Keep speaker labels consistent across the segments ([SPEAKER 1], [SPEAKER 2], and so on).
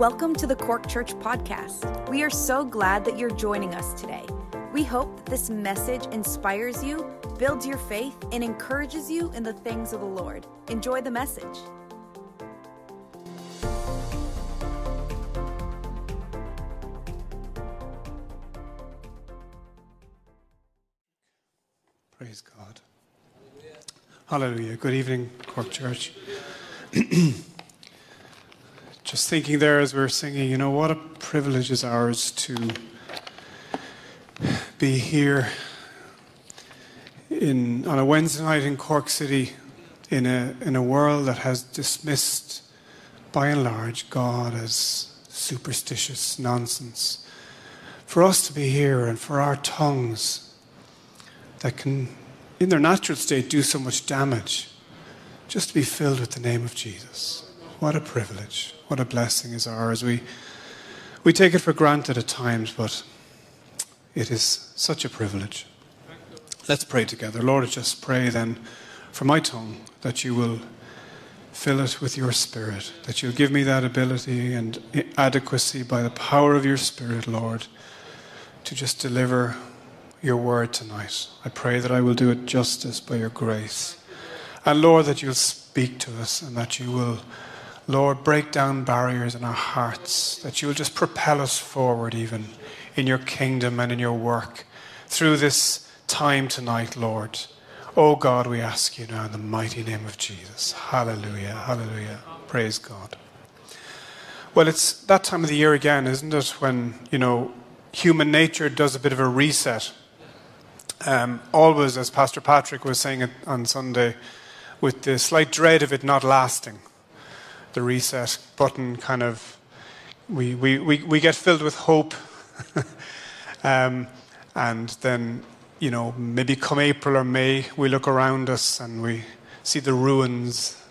[SPEAKER 1] Welcome to the Cork Church Podcast. We are so glad that you're joining us today. We hope that this message inspires you, builds your faith, and encourages you in the things of the Lord. Enjoy the message.
[SPEAKER 2] Praise God. Hallelujah. Good evening, Cork Church. Just thinking there as we were singing, you know, what a privilege is ours to be here in, on a Wednesday night in Cork City in a, in a world that has dismissed, by and large, God as superstitious nonsense. For us to be here and for our tongues that can, in their natural state, do so much damage, just to be filled with the name of Jesus. What a privilege. What a blessing is ours. We, we take it for granted at times, but it is such a privilege. Let's pray together. Lord, I just pray then for my tongue that you will fill it with your spirit, that you'll give me that ability and adequacy by the power of your spirit, Lord, to just deliver your word tonight. I pray that I will do it justice by your grace. And Lord, that you'll speak to us and that you will Lord, break down barriers in our hearts, that you will just propel us forward, even in your kingdom and in your work through this time tonight, Lord. Oh God, we ask you now in the mighty name of Jesus. Hallelujah, hallelujah. Praise God. Well, it's that time of the year again, isn't it, when, you know, human nature does a bit of a reset. Um, always, as Pastor Patrick was saying on Sunday, with the slight dread of it not lasting the reset button kind of we, we, we, we get filled with hope. Um, and then you know maybe come april or may we look around us and we see the ruins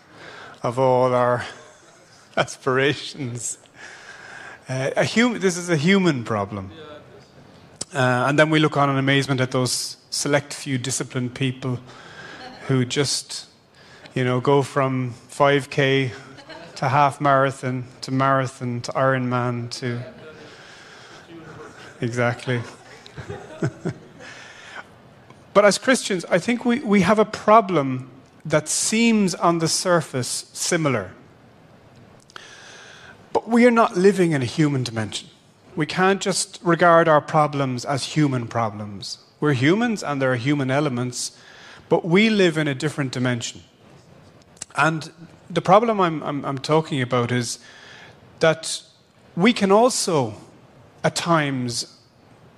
[SPEAKER 2] of all our aspirations. Uh, a hum- this is a human problem. Uh, and then we look on in amazement at those select few disciplined people who just you know go from 5k to half marathon to marathon to Ironman to. Exactly. but as Christians, I think we, we have a problem that seems on the surface similar. But we are not living in a human dimension. We can't just regard our problems as human problems. We're humans and there are human elements, but we live in a different dimension. And the problem I'm, I'm, I'm talking about is that we can also, at times,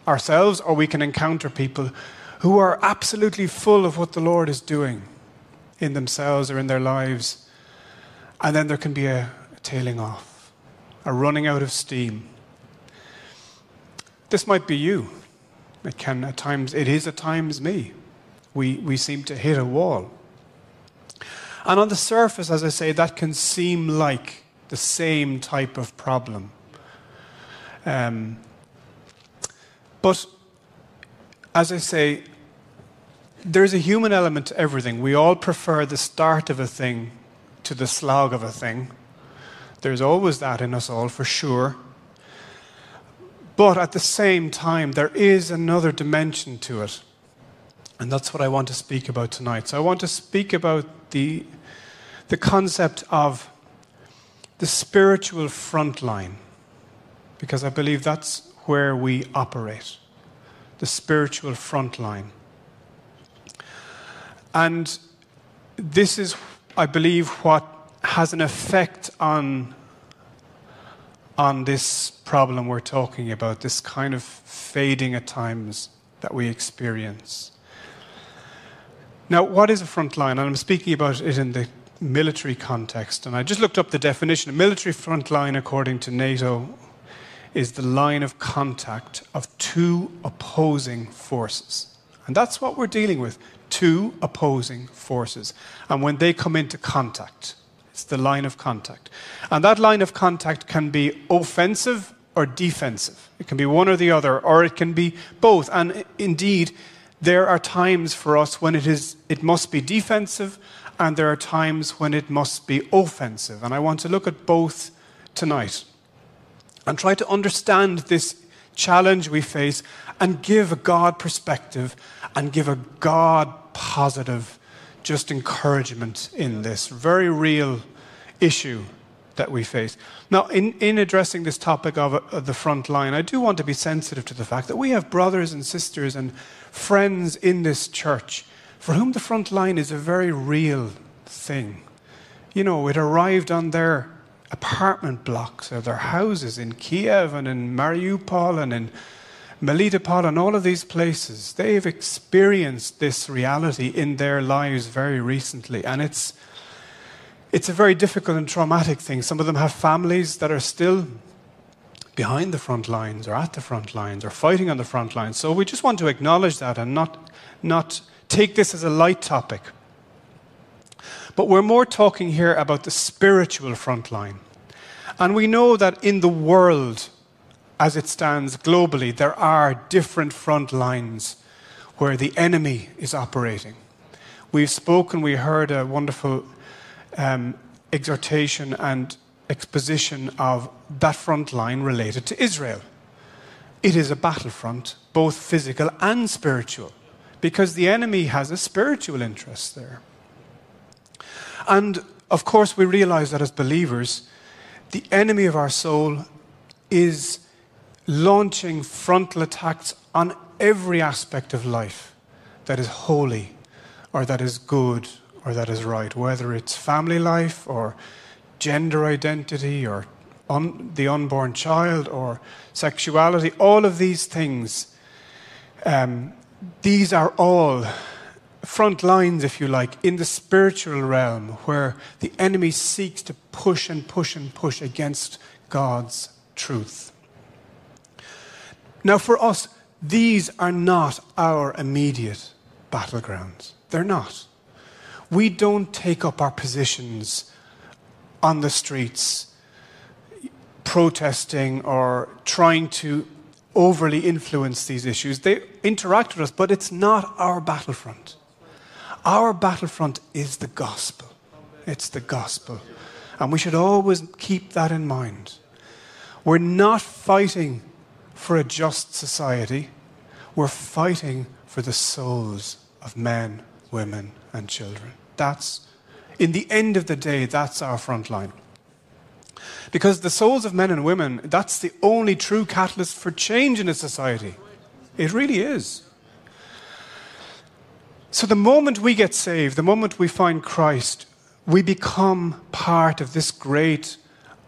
[SPEAKER 2] ourselves, or we can encounter people who are absolutely full of what the Lord is doing in themselves or in their lives. And then there can be a, a tailing off, a running out of steam. This might be you. It can at times, it is at times me. We, we seem to hit a wall. And on the surface, as I say, that can seem like the same type of problem. Um, but as I say, there's a human element to everything. We all prefer the start of a thing to the slog of a thing. There's always that in us all, for sure. But at the same time, there is another dimension to it. And that's what I want to speak about tonight. So I want to speak about the, the concept of the spiritual front line, because I believe that's where we operate the spiritual front line. And this is, I believe, what has an effect on, on this problem we're talking about, this kind of fading at times that we experience. Now, what is a front line? And I'm speaking about it in the military context. And I just looked up the definition. A military front line, according to NATO, is the line of contact of two opposing forces. And that's what we're dealing with two opposing forces. And when they come into contact, it's the line of contact. And that line of contact can be offensive or defensive. It can be one or the other, or it can be both. And indeed, there are times for us when it, is, it must be defensive, and there are times when it must be offensive. And I want to look at both tonight. and try to understand this challenge we face and give a God perspective and give a God positive just encouragement in this very real issue that we face. Now, in, in addressing this topic of, of the front line, I do want to be sensitive to the fact that we have brothers and sisters and friends in this church for whom the front line is a very real thing. You know, it arrived on their apartment blocks or their houses in Kiev and in Mariupol and in Melitopol and all of these places. They've experienced this reality in their lives very recently, and it's it's a very difficult and traumatic thing. Some of them have families that are still behind the front lines or at the front lines or fighting on the front lines. So we just want to acknowledge that and not, not take this as a light topic. But we're more talking here about the spiritual front line. And we know that in the world, as it stands globally, there are different front lines where the enemy is operating. We've spoken, we heard a wonderful um, exhortation and exposition of that front line related to Israel. It is a battlefront, both physical and spiritual, because the enemy has a spiritual interest there. And of course, we realize that as believers, the enemy of our soul is launching frontal attacks on every aspect of life that is holy or that is good or that is right, whether it's family life or gender identity or un- the unborn child or sexuality, all of these things, um, these are all front lines, if you like, in the spiritual realm where the enemy seeks to push and push and push against God's truth. Now, for us, these are not our immediate battlegrounds. They're not we don't take up our positions on the streets protesting or trying to overly influence these issues. They interact with us, but it's not our battlefront. Our battlefront is the gospel. It's the gospel. And we should always keep that in mind. We're not fighting for a just society, we're fighting for the souls of men, women, and children. That's, in the end of the day, that's our front line. Because the souls of men and women, that's the only true catalyst for change in a society. It really is. So the moment we get saved, the moment we find Christ, we become part of this great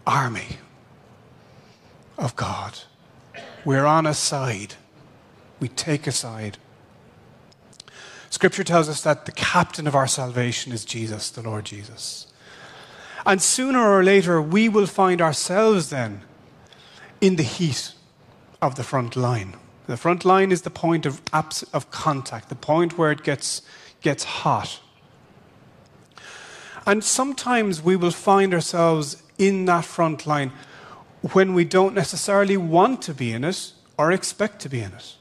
[SPEAKER 2] army of God. We're on a side. We take a side. Scripture tells us that the captain of our salvation is Jesus, the Lord Jesus. And sooner or later, we will find ourselves then in the heat of the front line. The front line is the point of, of contact, the point where it gets, gets hot. And sometimes we will find ourselves in that front line when we don't necessarily want to be in it or expect to be in it.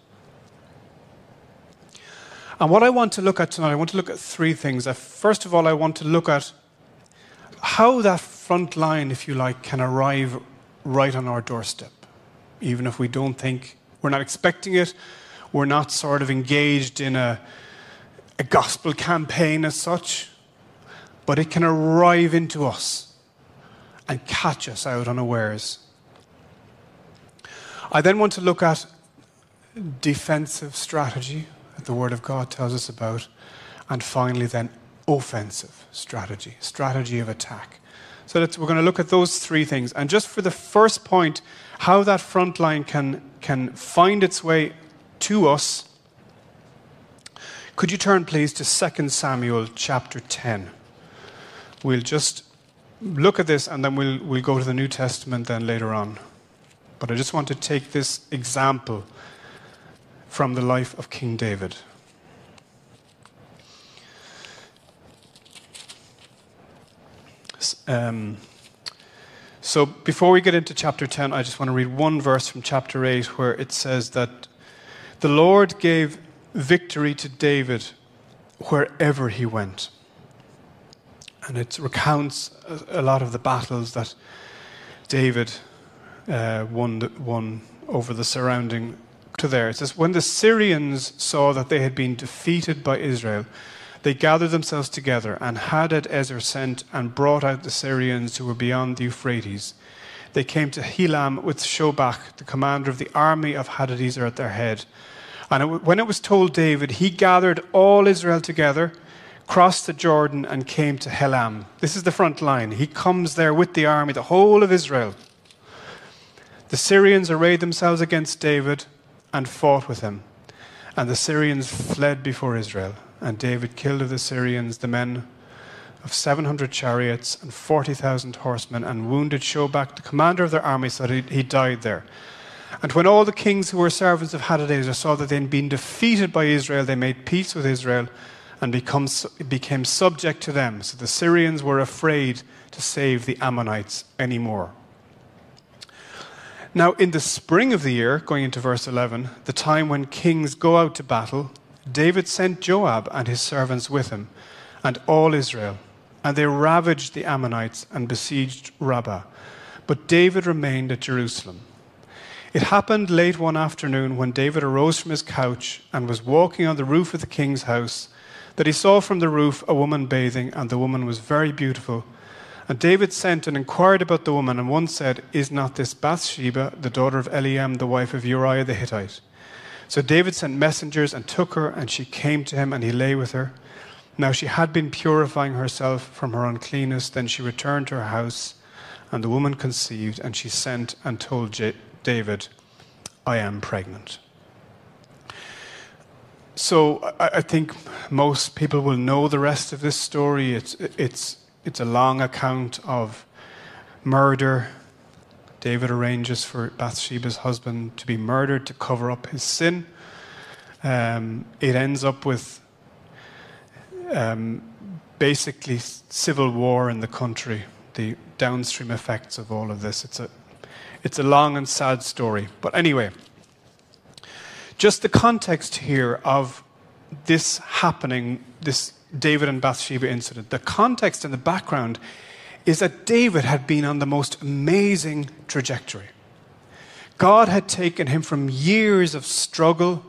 [SPEAKER 2] And what I want to look at tonight, I want to look at three things. Uh, first of all, I want to look at how that front line, if you like, can arrive right on our doorstep, even if we don't think we're not expecting it, we're not sort of engaged in a, a gospel campaign as such, but it can arrive into us and catch us out unawares. I then want to look at defensive strategy the Word of God tells us about. And finally, then, offensive strategy, strategy of attack. So we're going to look at those three things. And just for the first point, how that front line can, can find its way to us, could you turn, please, to 2 Samuel chapter 10? We'll just look at this and then we'll, we'll go to the New Testament then later on. But I just want to take this example from the life of King David. Um, so before we get into chapter 10, I just want to read one verse from chapter 8 where it says that the Lord gave victory to David wherever he went. And it recounts a lot of the battles that David uh, won, won over the surrounding there. It says, When the Syrians saw that they had been defeated by Israel, they gathered themselves together, and Hadadezer sent and brought out the Syrians who were beyond the Euphrates. They came to Helam with Shobach, the commander of the army of Hadadezer, at their head. And it, when it was told David, he gathered all Israel together, crossed the Jordan, and came to Helam. This is the front line. He comes there with the army, the whole of Israel. The Syrians arrayed themselves against David and fought with him. And the Syrians fled before Israel. And David killed of the Syrians the men of 700 chariots and 40,000 horsemen, and wounded Shobach, the commander of their army, so that he, he died there. And when all the kings who were servants of Hadadezer saw that they had been defeated by Israel, they made peace with Israel and become, became subject to them. So the Syrians were afraid to save the Ammonites anymore. Now, in the spring of the year, going into verse 11, the time when kings go out to battle, David sent Joab and his servants with him, and all Israel, and they ravaged the Ammonites and besieged Rabbah. But David remained at Jerusalem. It happened late one afternoon when David arose from his couch and was walking on the roof of the king's house that he saw from the roof a woman bathing, and the woman was very beautiful and David sent and inquired about the woman, and one said, Is not this Bathsheba, the daughter of Eliam, the wife of Uriah the Hittite? So David sent messengers and took her, and she came to him, and he lay with her. Now she had been purifying herself from her uncleanness. Then she returned to her house, and the woman conceived, and she sent and told J- David, I am pregnant. So I, I think most people will know the rest of this story. It's, it's it's a long account of murder. David arranges for Bathsheba's husband to be murdered to cover up his sin. Um, it ends up with um, basically civil war in the country, the downstream effects of all of this. It's a, it's a long and sad story. But anyway, just the context here of this happening, this David and Bathsheba incident. The context and the background is that David had been on the most amazing trajectory. God had taken him from years of struggle,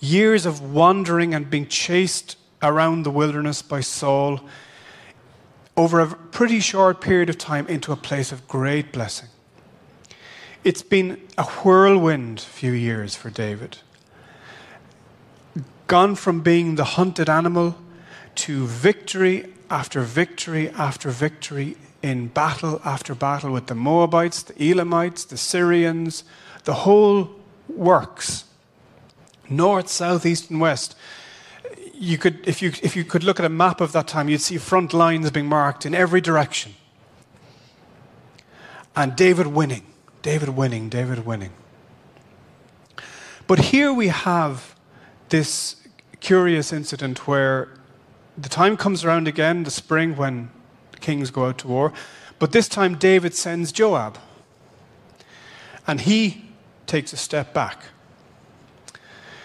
[SPEAKER 2] years of wandering and being chased around the wilderness by Saul, over a pretty short period of time into a place of great blessing. It's been a whirlwind few years for David. Gone from being the hunted animal to victory after victory after victory in battle after battle with the Moabites, the Elamites, the Syrians, the whole works, north, south, east, and west. You could, if, you, if you could look at a map of that time, you'd see front lines being marked in every direction. And David winning, David winning, David winning. But here we have this curious incident where the time comes around again, the spring, when kings go out to war. But this time, David sends Joab. And he takes a step back.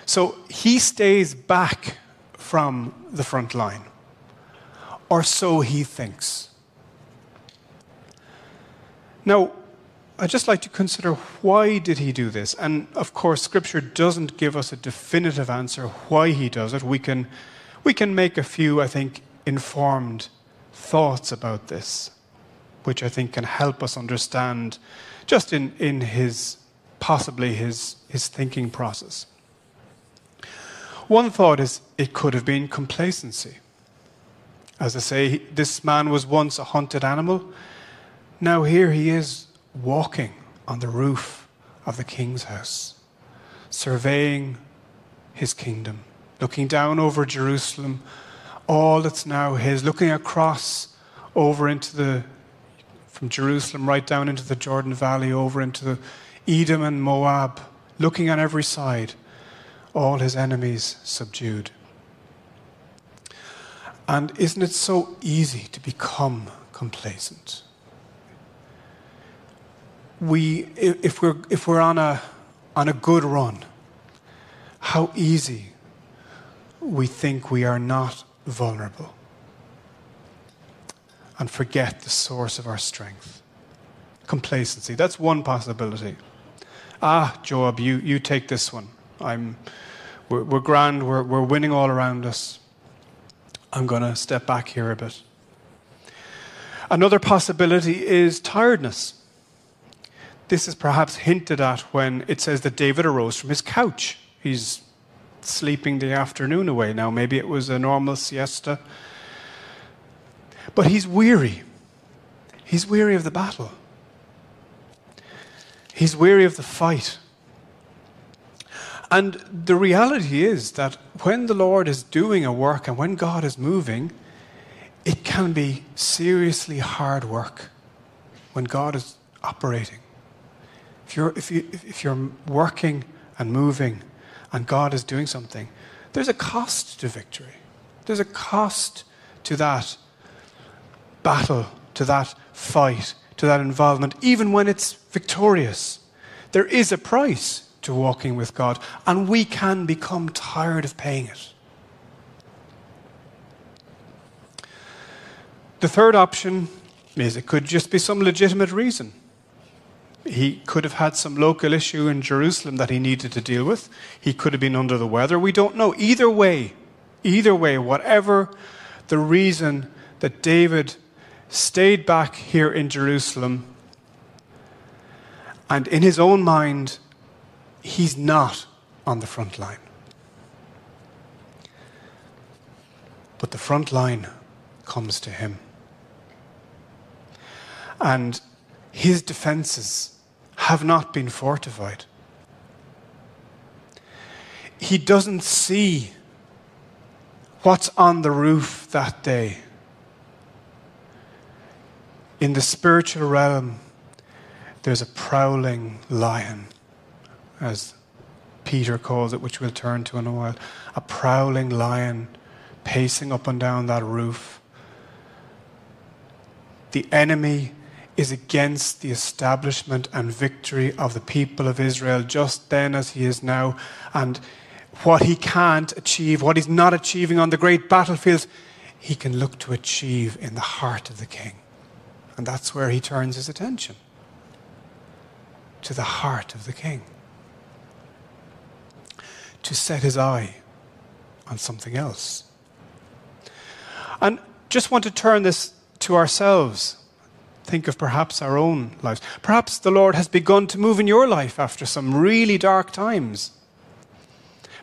[SPEAKER 2] So he stays back from the front line. Or so he thinks. Now, I'd just like to consider why did he do this? And of course, Scripture doesn't give us a definitive answer why he does it. We can we can make a few, I think, informed thoughts about this, which I think can help us understand just in, in his, possibly his, his thinking process. One thought is it could have been complacency. As I say, this man was once a hunted animal. Now here he is walking on the roof of the king's house, surveying his kingdom looking down over Jerusalem, all that's now his, looking across over into the, from Jerusalem right down into the Jordan Valley, over into Edom and Moab, looking on every side, all his enemies subdued. And isn't it so easy to become complacent? We, if we're, if we're on, a, on a good run, how easy we think we are not vulnerable and forget the source of our strength. complacency. That's one possibility. Ah, Joab, you, you take this one. I'm, we're, we're grand, we're, we're winning all around us. I'm going to step back here a bit. Another possibility is tiredness. This is perhaps hinted at when it says that David arose from his couch. He's sleeping the afternoon away now. Maybe it was a normal siesta. But he's weary. He's weary of the battle. He's weary of the fight. And the reality is that when the Lord is doing a work and when God is moving, it can be seriously hard work when God is operating. If you're, if, you, if you're working and moving and God is doing something, there's a cost to victory. There's a cost to that battle, to that fight, to that involvement, even when it's victorious. There is a price to walking with God, and we can become tired of paying it. The third option is it could just be some legitimate reason. He could have had some local issue in Jerusalem that he needed to deal with. He could have been under the weather. We don't know. Either way, either way, whatever the reason that David stayed back here in Jerusalem, and in his own mind, he's not on the front line. But the front line comes to him. And his defenses have not been fortified. He doesn't see what's on the roof that day. In the spiritual realm, there's a prowling lion, as Peter calls it, which we'll turn to in a while. A prowling lion pacing up and down that roof. The enemy is against the establishment and victory of the people of Israel just then as he is now. And what he can't achieve, what he's not achieving on the great battlefields, he can look to achieve in the heart of the king. And that's where he turns his attention to the heart of the king. To set his eye on something else. And just want to turn this to ourselves think of perhaps our own lives. Perhaps the Lord has begun to move in your life after some really dark times.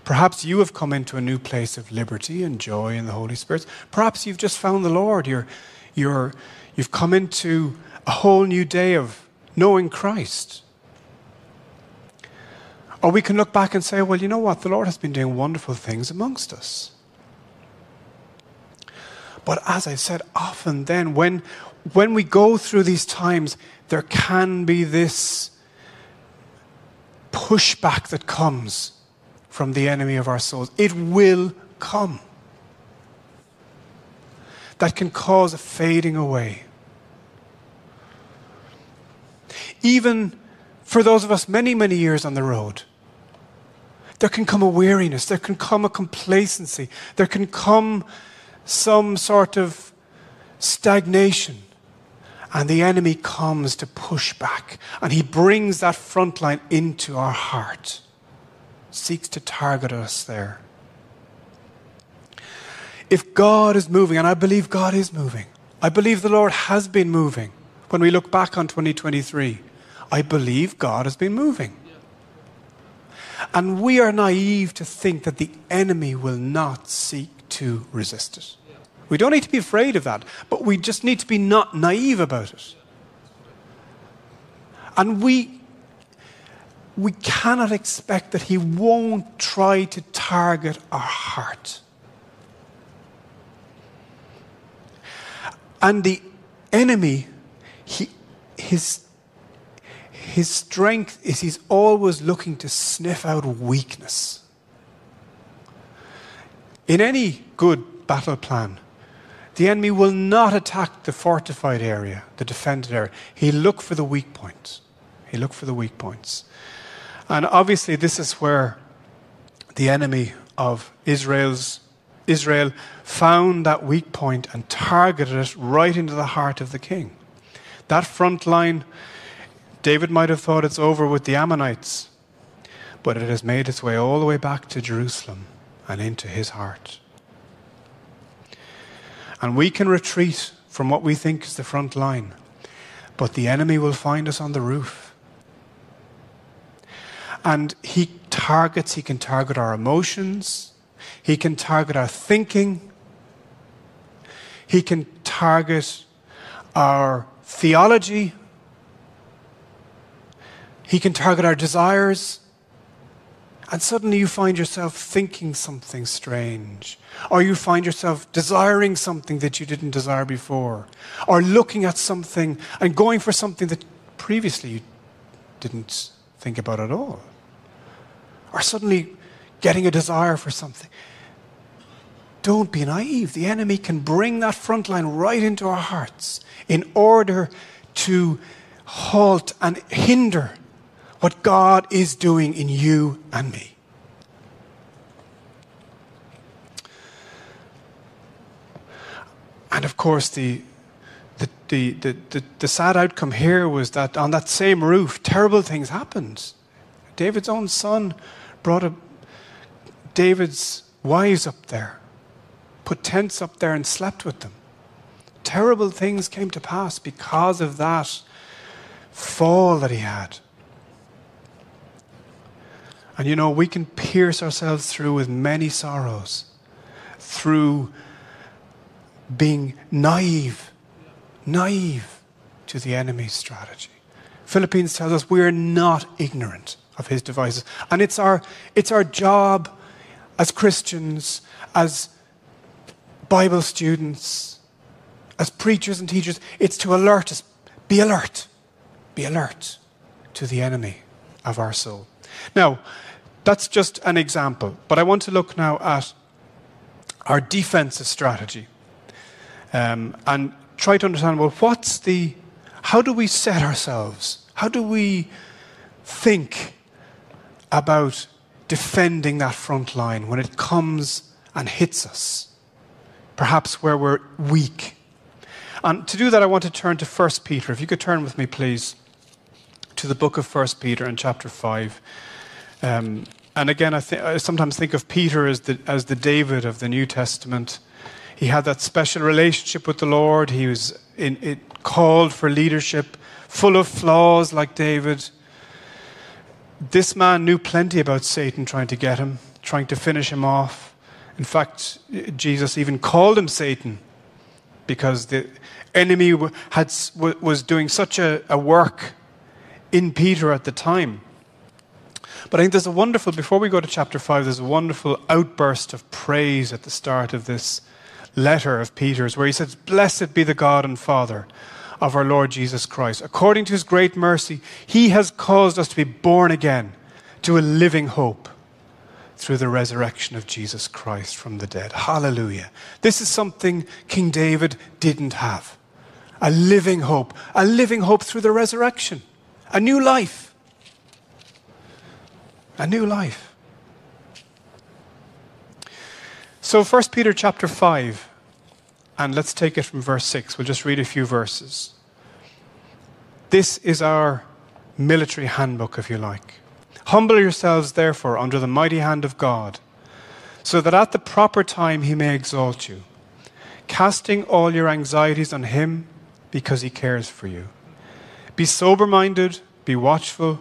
[SPEAKER 2] Perhaps you have come into a new place of liberty and joy in the Holy Spirit. Perhaps you've just found the Lord. You're, you're, you've come into a whole new day of knowing Christ. Or we can look back and say, well, you know what? The Lord has been doing wonderful things amongst us. But as I said, often then, when, when we go through these times, there can be this pushback that comes from the enemy of our souls. It will come. That can cause a fading away. Even for those of us many, many years on the road, there can come a weariness, there can come a complacency, there can come some sort of stagnation. And the enemy comes to push back. And he brings that front line into our heart, seeks to target us there. If God is moving, and I believe God is moving, I believe the Lord has been moving when we look back on 2023. I believe God has been moving. And we are naive to think that the enemy will not seek to resist it. We don't need to be afraid of that, but we just need to be not naive about it. And we, we cannot expect that he won't try to target our heart. And the enemy, he, his, his strength is he's always looking to sniff out weakness. In any good battle plan, the enemy will not attack the fortified area, the defended area. He look for the weak points. He look for the weak points. And obviously this is where the enemy of Israel's Israel found that weak point and targeted it right into the heart of the king. That front line David might have thought it's over with the Ammonites, but it has made its way all the way back to Jerusalem and into his heart. And we can retreat from what we think is the front line, but the enemy will find us on the roof. And he targets, he can target our emotions, he can target our thinking, he can target our theology, he can target our desires. And suddenly you find yourself thinking something strange. Or you find yourself desiring something that you didn't desire before. Or looking at something and going for something that previously you didn't think about at all. Or suddenly getting a desire for something. Don't be naive. The enemy can bring that front line right into our hearts in order to halt and hinder what God is doing in you and me. And of course, the, the, the, the, the, the sad outcome here was that on that same roof, terrible things happened. David's own son brought a, David's wives up there, put tents up there, and slept with them. Terrible things came to pass because of that fall that he had. And you know, we can pierce ourselves through with many sorrows through being naive, naive to the enemy's strategy. Philippians tells us we are not ignorant of his devices. And it's our, it's our job as Christians, as Bible students, as preachers and teachers, it's to alert us. Be alert. Be alert to the enemy of our soul. Now, that's just an example, but I want to look now at our defensive strategy um, and try to understand well, what's the, how do we set ourselves? How do we think about defending that front line when it comes and hits us? Perhaps where we're weak. And to do that, I want to turn to 1 Peter. If you could turn with me, please, to the book of 1 Peter in chapter 5. Um, and again, I, th- I, sometimes think of Peter as the, as the David of the New Testament. He had that special relationship with the Lord. He was in, it called for leadership, full of flaws like David. This man knew plenty about Satan trying to get him, trying to finish him off. In fact, Jesus even called him Satan because the enemy had, was doing such a, a work in Peter at the time but I think there's a wonderful, before we go to chapter 5, there's a wonderful outburst of praise at the start of this letter of Peter's, where he says, Blessed be the God and Father of our Lord Jesus Christ. According to his great mercy, he has caused us to be born again to a living hope through the resurrection of Jesus Christ from the dead. Hallelujah. This is something King David didn't have a living hope, a living hope through the resurrection, a new life a new life. So 1 Peter chapter 5, and let's take it from verse 6. We'll just read a few verses. This is our military handbook, if you like. Humble yourselves, therefore, under the mighty hand of God, so that at the proper time he may exalt you, casting all your anxieties on him because he cares for you. Be sober minded, be watchful.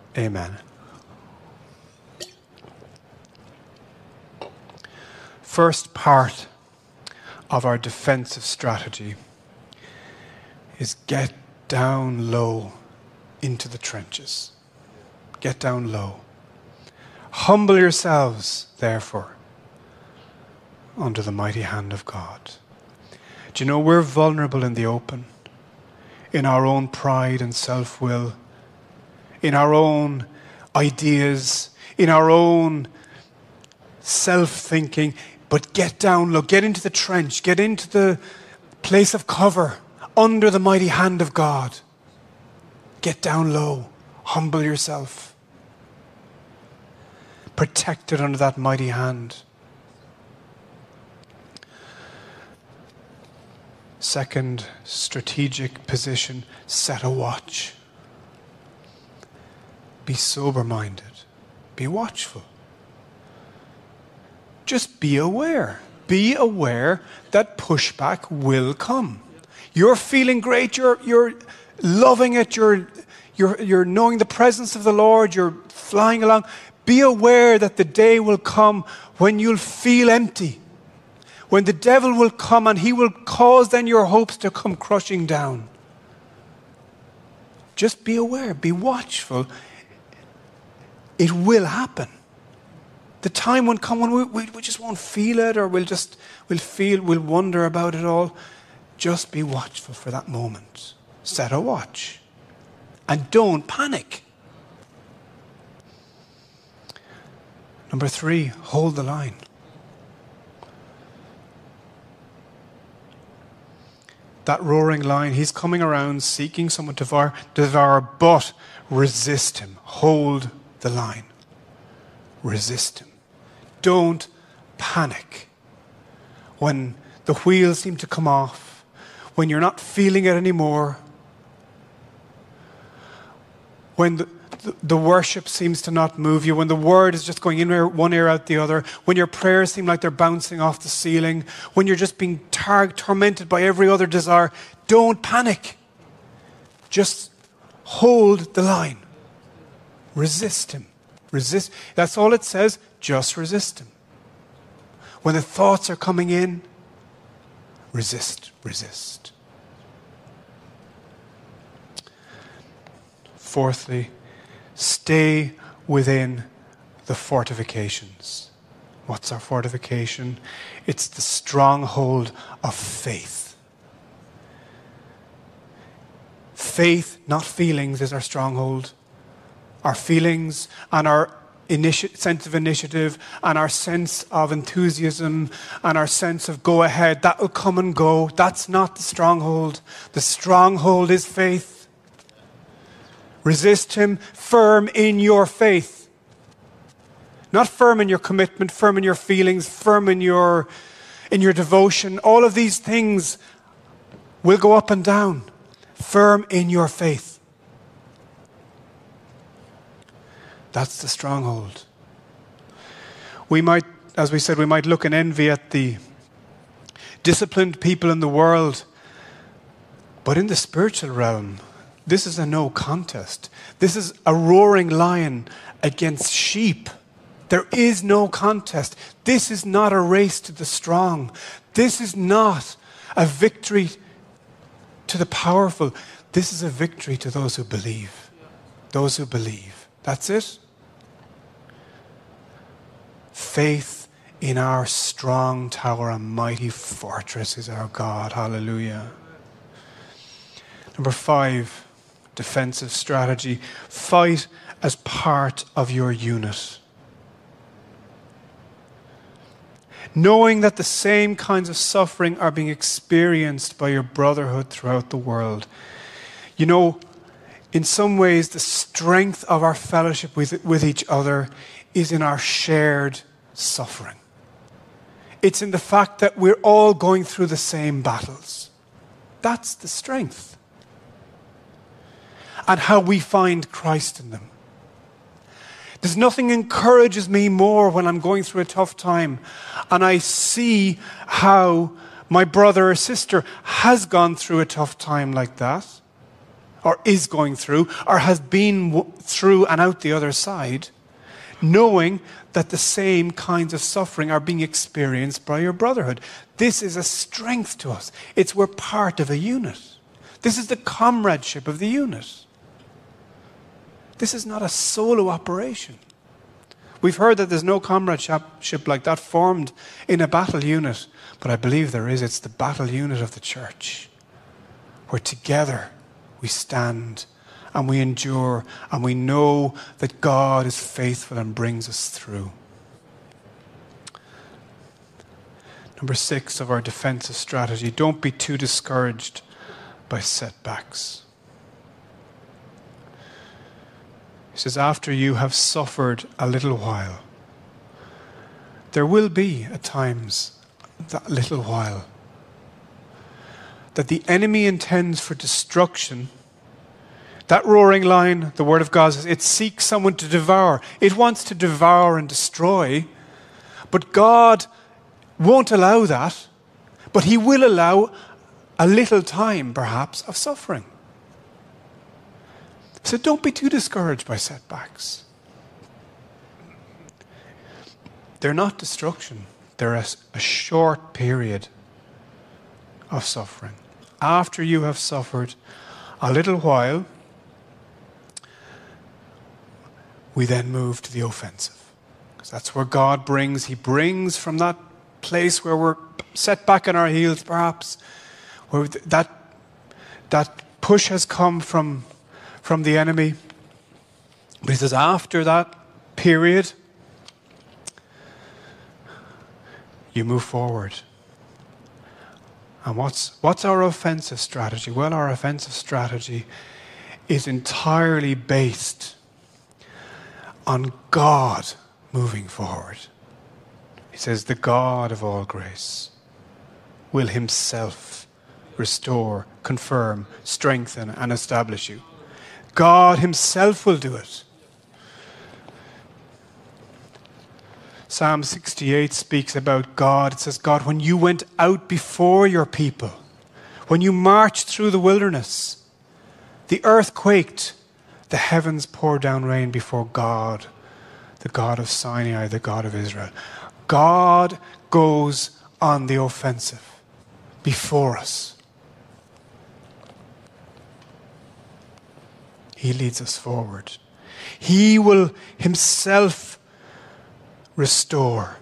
[SPEAKER 2] Amen. First part of our defensive strategy is get down low into the trenches. Get down low. Humble yourselves, therefore, under the mighty hand of God. Do you know we're vulnerable in the open, in our own pride and self will? In our own ideas, in our own self thinking, but get down low, get into the trench, get into the place of cover under the mighty hand of God. Get down low, humble yourself, protected under that mighty hand. Second strategic position set a watch. Be sober minded, be watchful. Just be aware. Be aware that pushback will come. You're feeling great, you're, you're loving it, you're, you're, you're knowing the presence of the Lord, you're flying along. Be aware that the day will come when you'll feel empty when the devil will come and he will cause then your hopes to come crushing down. Just be aware, be watchful. It will happen. The time will come when we, we, we just won't feel it or we'll just we'll feel, we'll wonder about it all. Just be watchful for that moment. Set a watch. And don't panic. Number three, hold the line. that roaring lion, he's coming around seeking someone to devour, devour, but resist him. Hold the line. Resist him. Don't panic when the wheels seem to come off, when you're not feeling it anymore, when the, the, worship seems to not move you, when the word is just going in one ear out the other, when your prayers seem like they're bouncing off the ceiling, when you're just being tar- tormented by every other desire, don't panic. Just hold the line. Resist him. Resist. That's all it says. Just resist him. When the thoughts are coming in, resist, resist. Fourthly, stay within the fortifications. What's our fortification? It's the stronghold of faith. Faith, not feelings, is our stronghold. Our feelings and our initi- sense of initiative and our sense of enthusiasm and our sense of go ahead, that will come and go. That's not the stronghold. The stronghold is faith. Resist him firm in your faith. Not firm in your commitment, firm in your feelings, firm in your, in your devotion. All of these things will go up and down. Firm in your faith. That's the stronghold. We might, as we said, we might look in envy at the disciplined people in the world, but in the spiritual realm, this is a no contest. This is a roaring lion against sheep. There is no contest. This is not a race to the strong. This is not a victory to the powerful. This is a victory to those who believe. Those who believe. That's it. Faith in our strong tower, a mighty fortress is our God. Hallelujah. Number five defensive strategy. Fight as part of your unit. Knowing that the same kinds of suffering are being experienced by your brotherhood throughout the world. You know, in some ways, the strength of our fellowship with, with each other is in our shared suffering. It's in the fact that we're all going through the same battles. That's the strength and how we find Christ in them. There's nothing encourages me more when I'm going through a tough time and I see how my brother or sister has gone through a tough time like that, or is going through, or has been through and out the other side, knowing that the same kinds of suffering are being experienced by your brotherhood. This is a strength to us. It's we're part of a unit. This is the comradeship of the unit. This is not a solo operation. We've heard that there's no comradeship like that formed in a battle unit, but I believe there is. It's the battle unit of the church, We're together we stand and we endure and we know that God is faithful and brings us through. Number six of our defensive strategy don't be too discouraged by setbacks. He says, After you have suffered a little while, there will be at times that little while that the enemy intends for destruction. That roaring lion, the Word of God says, it seeks someone to devour. It wants to devour and destroy. But God won't allow that, but He will allow a little time, perhaps, of suffering. So don't be too discouraged by setbacks. They're not destruction, they're a, a short period of suffering. After you have suffered a little while, we then move to the offensive. Because that's where God brings, He brings from that place where we're set back on our heels, perhaps, where that, that push has come from, from the enemy. But he says, after that period, you move forward. And what's, what's our offensive strategy? Well, our offensive strategy is entirely based on God moving forward. He says, The God of all grace will himself restore, confirm, strengthen, and establish you. God himself will do it. Psalm 68 speaks about God. It says, God, when you went out before your people, when you marched through the wilderness, the earth quaked, the heavens poured down rain before God, the God of Sinai, the God of Israel. God goes on the offensive before us. He leads us forward. He will himself restore.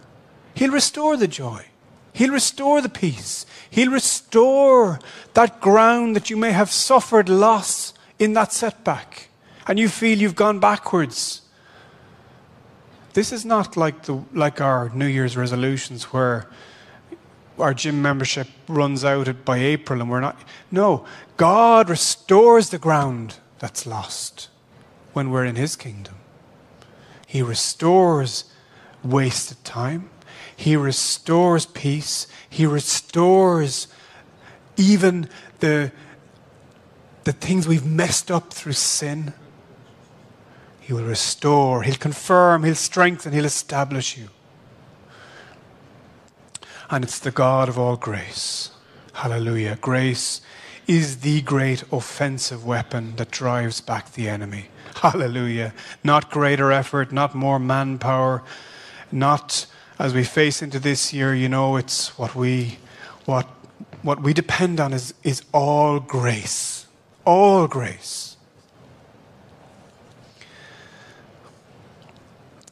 [SPEAKER 2] He'll restore the joy. He'll restore the peace. He'll restore that ground that you may have suffered loss in that setback and you feel you've gone backwards. This is not like, the, like our New Year's resolutions where our gym membership runs out by April and we're not. No, God restores the ground that's lost when we're in His kingdom. He restores wasted time, He restores peace, He restores even the, the things we've messed up through sin. He will restore, He'll confirm, He'll strengthen, He'll establish you. And it's the God of all grace. Hallelujah. Grace is the great offensive weapon that drives back the enemy. Hallelujah. Not greater effort, not more manpower, not as we face into this year, you know, it's what we what what we depend on is, is all grace. All grace.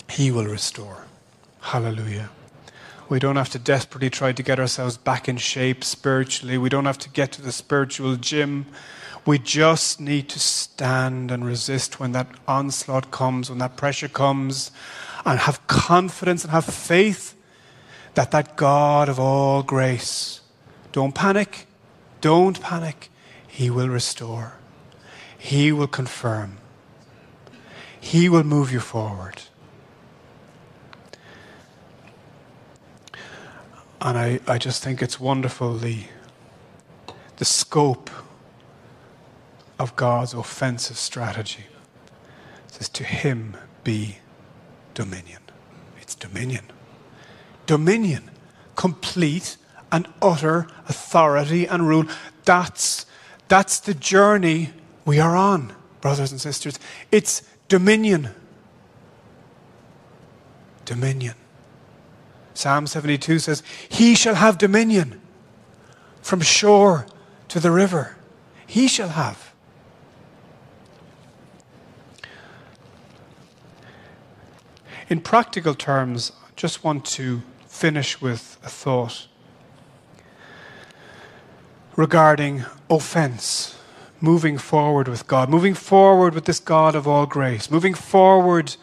[SPEAKER 2] He will restore. Hallelujah. We don't have to desperately try to get ourselves back in shape spiritually. We don't have to get to the spiritual gym. We just need to stand and resist when that onslaught comes, when that pressure comes, and have confidence and have faith that that God of all grace, don't panic, don't panic, He will restore, He will confirm, He will move you forward. And I, I just think it's wonderful the, the scope of God's offensive strategy. It says, To him be dominion. It's dominion. Dominion. Complete and utter authority and rule. That's, that's the journey we are on, brothers and sisters. It's dominion. Dominion. Psalm 72 says, He shall have dominion from shore to the river. He shall have. In practical terms, I just want to finish with a thought regarding offense moving forward with God, moving forward with this God of all grace, moving forward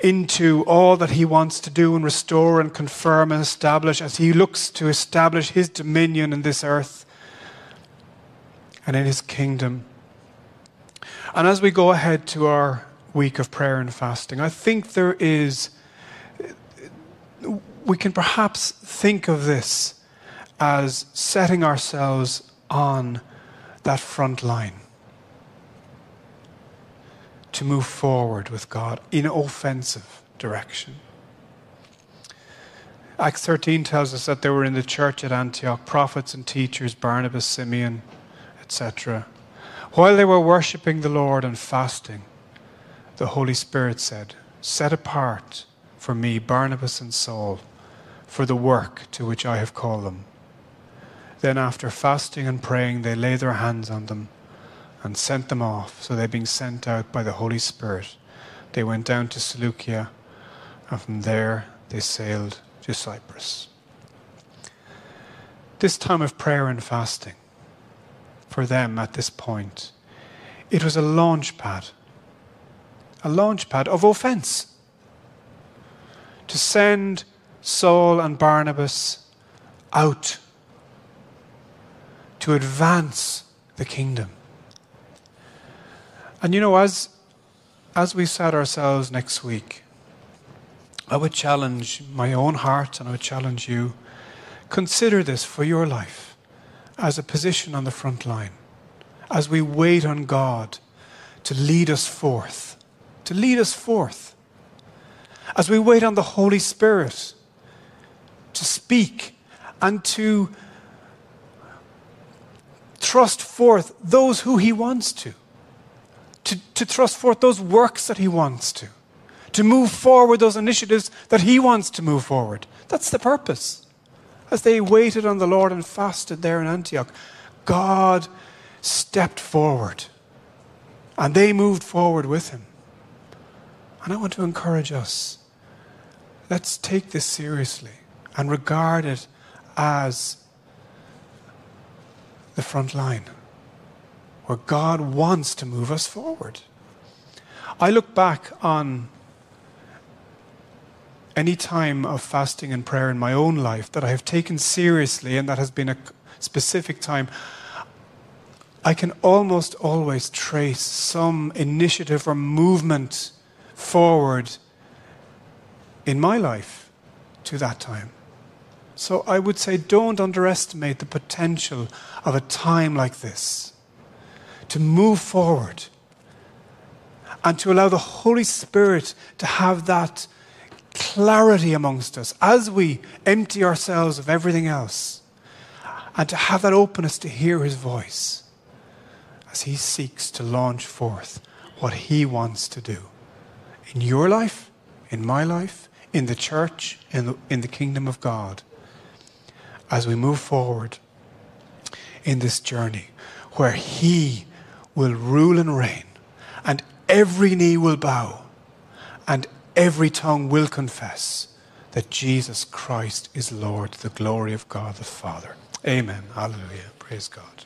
[SPEAKER 2] into all that He wants to do and restore and confirm and establish as He looks to establish His dominion in this earth and in His kingdom. And as we go ahead to our week of prayer and fasting, I think there is, we can perhaps think of this as setting ourselves on that front line to move forward with God in offensive direction. Acts 13 tells us that there were in the church at Antioch prophets and teachers, Barnabas, Simeon, etc. While they were worshipping the Lord and fasting, the Holy Spirit said, Set apart for me Barnabas and Saul for the work to which I have called them. Then, after fasting and praying, they laid their hands on them and sent them off. So they, being sent out by the Holy Spirit, they went down to Seleucia, and from there they sailed to Cyprus. This time of prayer and fasting, for them at this point, it was a launch pad, a launch pad of offense. To send Saul and Barnabas out to advance the kingdom. And you know, as, as we set ourselves next week, I would challenge my own heart and I would challenge you consider this for your life as a position on the front line, as we wait on God to lead us forth, to lead us forth, as we wait on the Holy Spirit to speak and to trust forth those who he wants to, to, to trust forth those works that he wants to, to move forward those initiatives that he wants to move forward. That's the purpose. As they waited on the Lord and fasted there in Antioch, God stepped forward and they moved forward with him. And I want to encourage us let's take this seriously and regard it as the front line, where God wants to move us forward. I look back on any time of fasting and prayer in my own life that I have taken seriously and that has been a specific time. I can almost always trace some initiative or movement forward in my life to that time. So I would say don't underestimate the potential of a time like this to move forward and to allow the Holy Spirit to have that clarity amongst us as we empty ourselves of everything else and to have that openness to hear His voice as He seeks to launch forth what He wants to do in your life, in my life, in the church, in the, in the kingdom of God as we move forward in this journey where He will rule and reign, and every knee will bow, and every tongue will confess that Jesus Christ is Lord, the glory of God the Father. Amen. Hallelujah. Praise God.